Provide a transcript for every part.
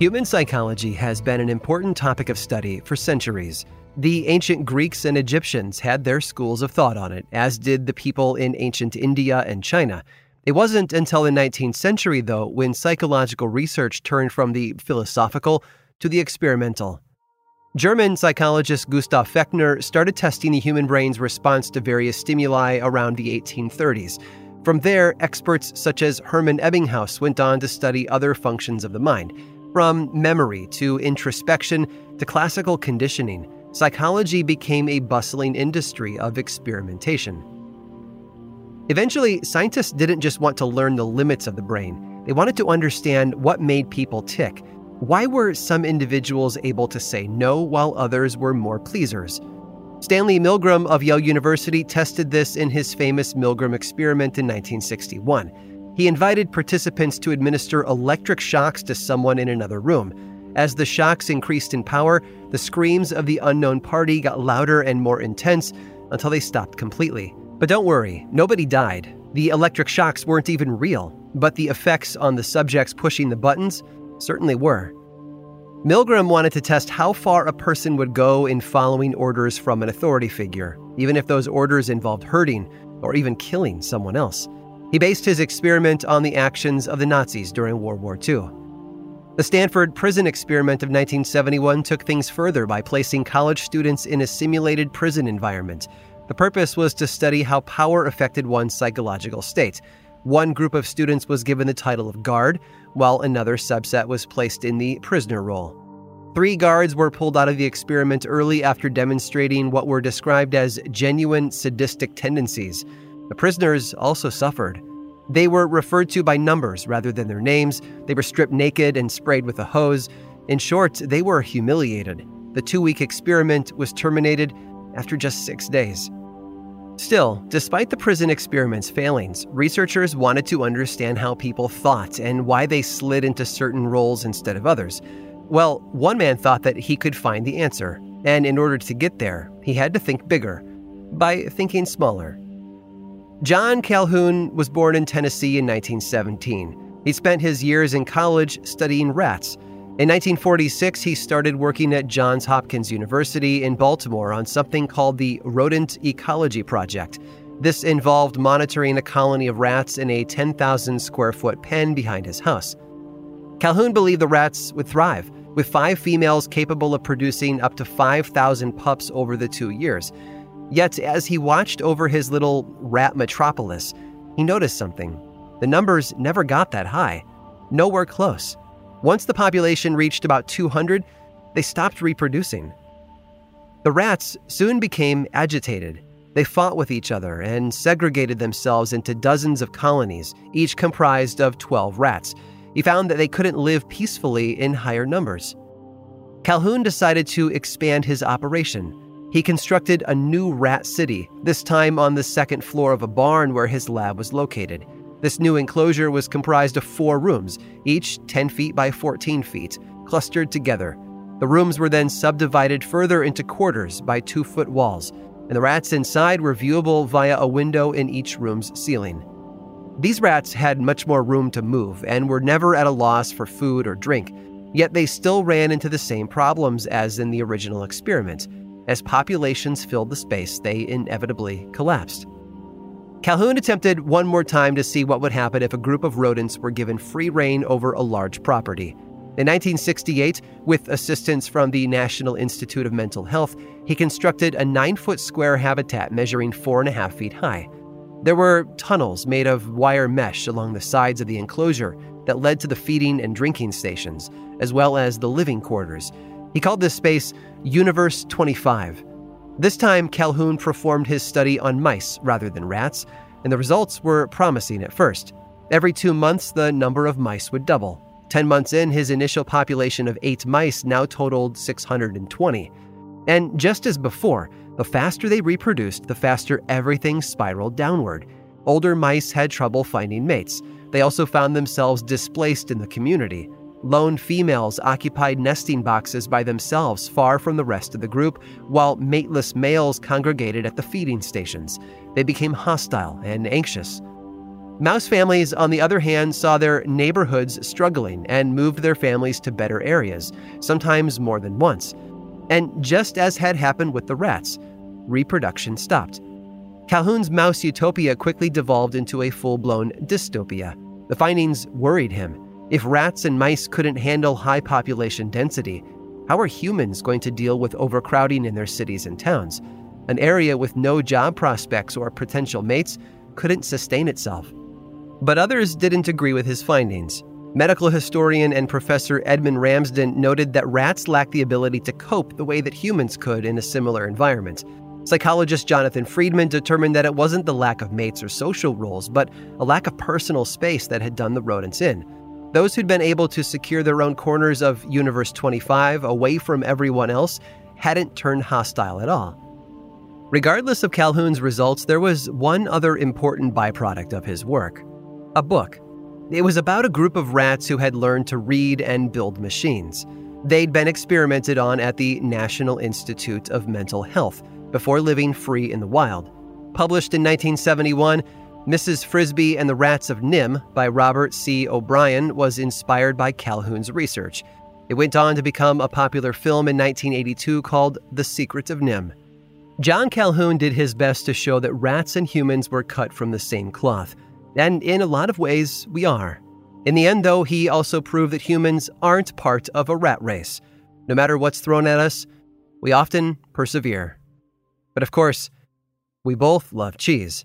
Human psychology has been an important topic of study for centuries. The ancient Greeks and Egyptians had their schools of thought on it, as did the people in ancient India and China. It wasn't until the 19th century, though, when psychological research turned from the philosophical to the experimental. German psychologist Gustav Fechner started testing the human brain's response to various stimuli around the 1830s. From there, experts such as Hermann Ebbinghaus went on to study other functions of the mind. From memory to introspection to classical conditioning, psychology became a bustling industry of experimentation. Eventually, scientists didn't just want to learn the limits of the brain, they wanted to understand what made people tick. Why were some individuals able to say no while others were more pleasers? Stanley Milgram of Yale University tested this in his famous Milgram experiment in 1961. He invited participants to administer electric shocks to someone in another room. As the shocks increased in power, the screams of the unknown party got louder and more intense until they stopped completely. But don't worry, nobody died. The electric shocks weren't even real, but the effects on the subjects pushing the buttons certainly were. Milgram wanted to test how far a person would go in following orders from an authority figure, even if those orders involved hurting or even killing someone else. He based his experiment on the actions of the Nazis during World War II. The Stanford prison experiment of 1971 took things further by placing college students in a simulated prison environment. The purpose was to study how power affected one's psychological state. One group of students was given the title of guard, while another subset was placed in the prisoner role. Three guards were pulled out of the experiment early after demonstrating what were described as genuine sadistic tendencies. The prisoners also suffered. They were referred to by numbers rather than their names. They were stripped naked and sprayed with a hose. In short, they were humiliated. The two week experiment was terminated after just six days. Still, despite the prison experiment's failings, researchers wanted to understand how people thought and why they slid into certain roles instead of others. Well, one man thought that he could find the answer, and in order to get there, he had to think bigger by thinking smaller. John Calhoun was born in Tennessee in 1917. He spent his years in college studying rats. In 1946, he started working at Johns Hopkins University in Baltimore on something called the Rodent Ecology Project. This involved monitoring a colony of rats in a 10,000 square foot pen behind his house. Calhoun believed the rats would thrive, with five females capable of producing up to 5,000 pups over the two years. Yet, as he watched over his little rat metropolis, he noticed something. The numbers never got that high, nowhere close. Once the population reached about 200, they stopped reproducing. The rats soon became agitated. They fought with each other and segregated themselves into dozens of colonies, each comprised of 12 rats. He found that they couldn't live peacefully in higher numbers. Calhoun decided to expand his operation he constructed a new rat city, this time on the second floor of a barn where his lab was located. This new enclosure was comprised of four rooms, each 10 feet by 14 feet, clustered together. The rooms were then subdivided further into quarters by two foot walls, and the rats inside were viewable via a window in each room's ceiling. These rats had much more room to move and were never at a loss for food or drink, yet they still ran into the same problems as in the original experiment as populations filled the space, they inevitably collapsed. Calhoun attempted one more time to see what would happen if a group of rodents were given free rein over a large property. In 1968, with assistance from the National Institute of Mental Health, he constructed a nine foot square habitat measuring four and a half feet high. There were tunnels made of wire mesh along the sides of the enclosure that led to the feeding and drinking stations, as well as the living quarters, he called this space Universe 25. This time, Calhoun performed his study on mice rather than rats, and the results were promising at first. Every two months, the number of mice would double. Ten months in, his initial population of eight mice now totaled 620. And just as before, the faster they reproduced, the faster everything spiraled downward. Older mice had trouble finding mates. They also found themselves displaced in the community. Lone females occupied nesting boxes by themselves far from the rest of the group, while mateless males congregated at the feeding stations. They became hostile and anxious. Mouse families, on the other hand, saw their neighborhoods struggling and moved their families to better areas, sometimes more than once. And just as had happened with the rats, reproduction stopped. Calhoun's mouse utopia quickly devolved into a full blown dystopia. The findings worried him. If rats and mice couldn't handle high population density, how are humans going to deal with overcrowding in their cities and towns? An area with no job prospects or potential mates couldn't sustain itself. But others didn't agree with his findings. Medical historian and professor Edmund Ramsden noted that rats lack the ability to cope the way that humans could in a similar environment. Psychologist Jonathan Freedman determined that it wasn't the lack of mates or social roles, but a lack of personal space that had done the rodents in. Those who'd been able to secure their own corners of Universe 25 away from everyone else hadn't turned hostile at all. Regardless of Calhoun's results, there was one other important byproduct of his work a book. It was about a group of rats who had learned to read and build machines. They'd been experimented on at the National Institute of Mental Health before living free in the wild. Published in 1971, Mrs. Frisby and the Rats of NIMH by Robert C. O'Brien was inspired by Calhoun's research. It went on to become a popular film in 1982 called The Secret of NIMH. John Calhoun did his best to show that rats and humans were cut from the same cloth, and in a lot of ways, we are. In the end, though, he also proved that humans aren't part of a rat race. No matter what's thrown at us, we often persevere. But of course, we both love cheese.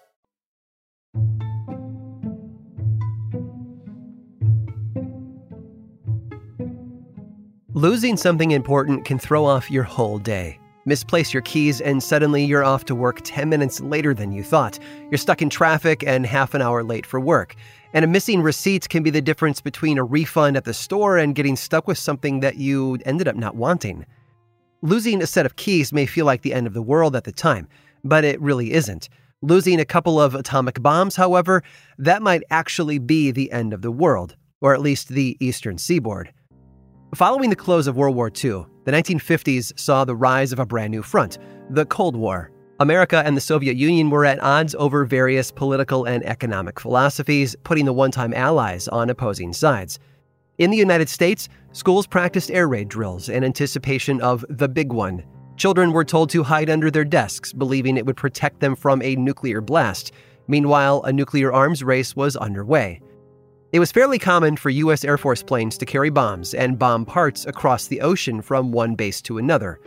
Losing something important can throw off your whole day. Misplace your keys, and suddenly you're off to work 10 minutes later than you thought. You're stuck in traffic and half an hour late for work. And a missing receipt can be the difference between a refund at the store and getting stuck with something that you ended up not wanting. Losing a set of keys may feel like the end of the world at the time, but it really isn't. Losing a couple of atomic bombs, however, that might actually be the end of the world, or at least the eastern seaboard. Following the close of World War II, the 1950s saw the rise of a brand new front, the Cold War. America and the Soviet Union were at odds over various political and economic philosophies, putting the one time allies on opposing sides. In the United States, schools practiced air raid drills in anticipation of the big one. Children were told to hide under their desks, believing it would protect them from a nuclear blast. Meanwhile, a nuclear arms race was underway. It was fairly common for U.S. Air Force planes to carry bombs and bomb parts across the ocean from one base to another.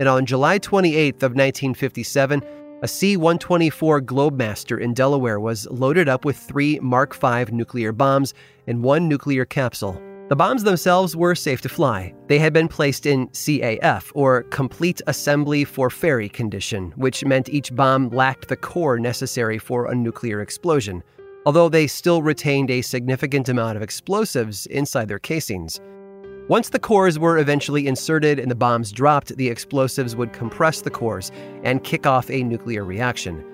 And on July 28th of 1957, a C-124 Globemaster in Delaware was loaded up with three Mark V nuclear bombs and one nuclear capsule. The bombs themselves were safe to fly. They had been placed in CAF, or Complete Assembly for Failure condition, which meant each bomb lacked the core necessary for a nuclear explosion although they still retained a significant amount of explosives inside their casings. Once the cores were eventually inserted and the bombs dropped, the explosives would compress the cores and kick off a nuclear reaction.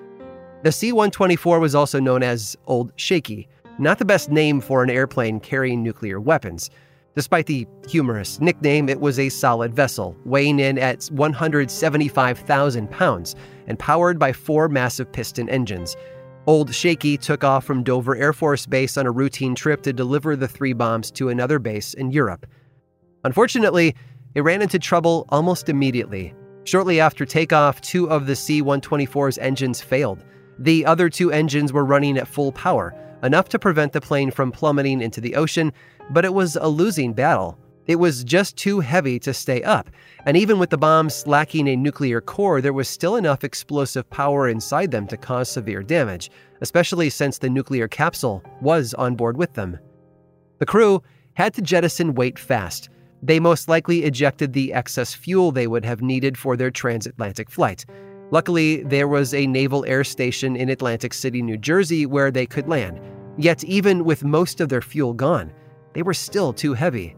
The C 124 was also known as Old Shaky, not the best name for an airplane carrying nuclear weapons. Despite the humorous nickname, it was a solid vessel, weighing in at 175,000 pounds and powered by four massive piston engines. Old Shaky took off from Dover Air Force Base on a routine trip to deliver the three bombs to another base in Europe. Unfortunately, it ran into trouble almost immediately. Shortly after takeoff, two of the C 124's engines failed. The other two engines were running at full power, enough to prevent the plane from plummeting into the ocean, but it was a losing battle. It was just too heavy to stay up, and even with the bombs lacking a nuclear core, there was still enough explosive power inside them to cause severe damage, especially since the nuclear capsule was on board with them. The crew had to jettison weight fast. They most likely ejected the excess fuel they would have needed for their transatlantic flight. Luckily, there was a naval air station in Atlantic City, New Jersey, where they could land. Yet, even with most of their fuel gone, they were still too heavy.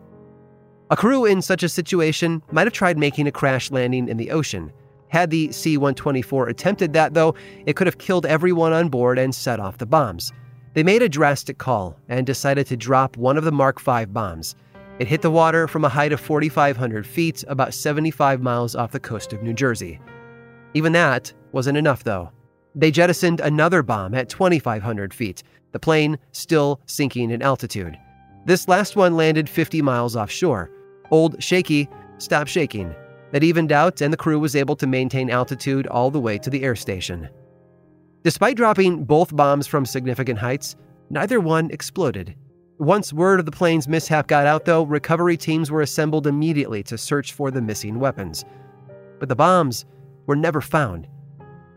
A crew in such a situation might have tried making a crash landing in the ocean. Had the C 124 attempted that, though, it could have killed everyone on board and set off the bombs. They made a drastic call and decided to drop one of the Mark V bombs. It hit the water from a height of 4,500 feet, about 75 miles off the coast of New Jersey. Even that wasn't enough, though. They jettisoned another bomb at 2,500 feet, the plane still sinking in altitude. This last one landed 50 miles offshore. Old Shaky stopped shaking. That evened out, and the crew was able to maintain altitude all the way to the air station. Despite dropping both bombs from significant heights, neither one exploded. Once word of the plane's mishap got out, though, recovery teams were assembled immediately to search for the missing weapons. But the bombs were never found.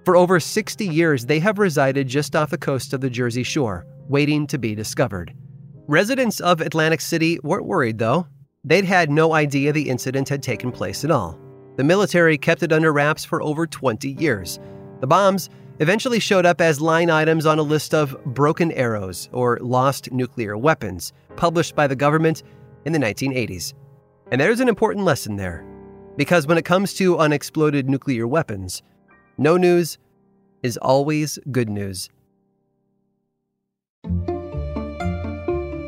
For over 60 years, they have resided just off the coast of the Jersey Shore, waiting to be discovered. Residents of Atlantic City weren't worried, though. They'd had no idea the incident had taken place at all. The military kept it under wraps for over 20 years. The bombs eventually showed up as line items on a list of broken arrows or lost nuclear weapons published by the government in the 1980s. And there's an important lesson there. Because when it comes to unexploded nuclear weapons, no news is always good news.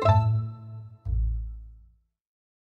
You